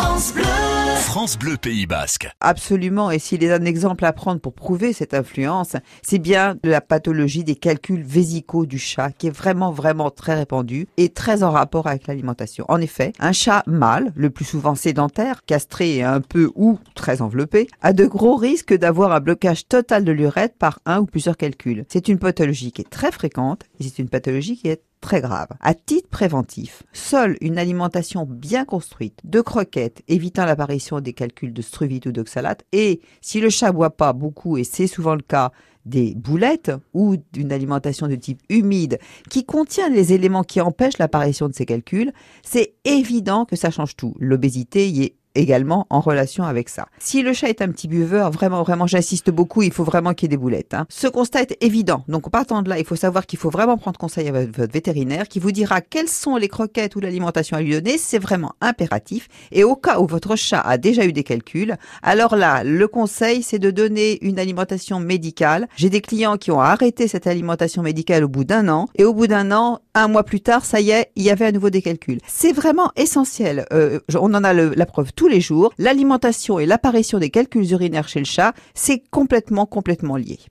France Bleu. France Bleu Pays Basque. Absolument. Et s'il a un exemple à prendre pour prouver cette influence, c'est bien la pathologie des calculs vésicaux du chat, qui est vraiment, vraiment très répandue et très en rapport avec l'alimentation. En effet, un chat mâle, le plus souvent sédentaire, castré et un peu ou très enveloppé, a de gros risques d'avoir un blocage total de l'urètre par un ou plusieurs calculs. C'est une pathologie qui est très fréquente et c'est une pathologie qui est très grave. À titre préventif, seule une alimentation bien construite de croquettes évitant l'apparition des calculs de struvite ou d'oxalate et si le chat boit pas beaucoup et c'est souvent le cas des boulettes ou d'une alimentation de type humide qui contient les éléments qui empêchent l'apparition de ces calculs, c'est évident que ça change tout. L'obésité y est également en relation avec ça. Si le chat est un petit buveur, vraiment, vraiment, j'insiste beaucoup, il faut vraiment qu'il y ait des boulettes. Hein. Ce constat est évident. Donc, partant de là, il faut savoir qu'il faut vraiment prendre conseil à votre vétérinaire qui vous dira quelles sont les croquettes ou l'alimentation à lui donner. C'est vraiment impératif. Et au cas où votre chat a déjà eu des calculs, alors là, le conseil, c'est de donner une alimentation médicale. J'ai des clients qui ont arrêté cette alimentation médicale au bout d'un an. Et au bout d'un an, un mois plus tard, ça y est, il y avait à nouveau des calculs. C'est vraiment essentiel. Euh, on en a la preuve tous les jours, l'alimentation et l'apparition des calculs urinaires chez le chat, c'est complètement, complètement lié.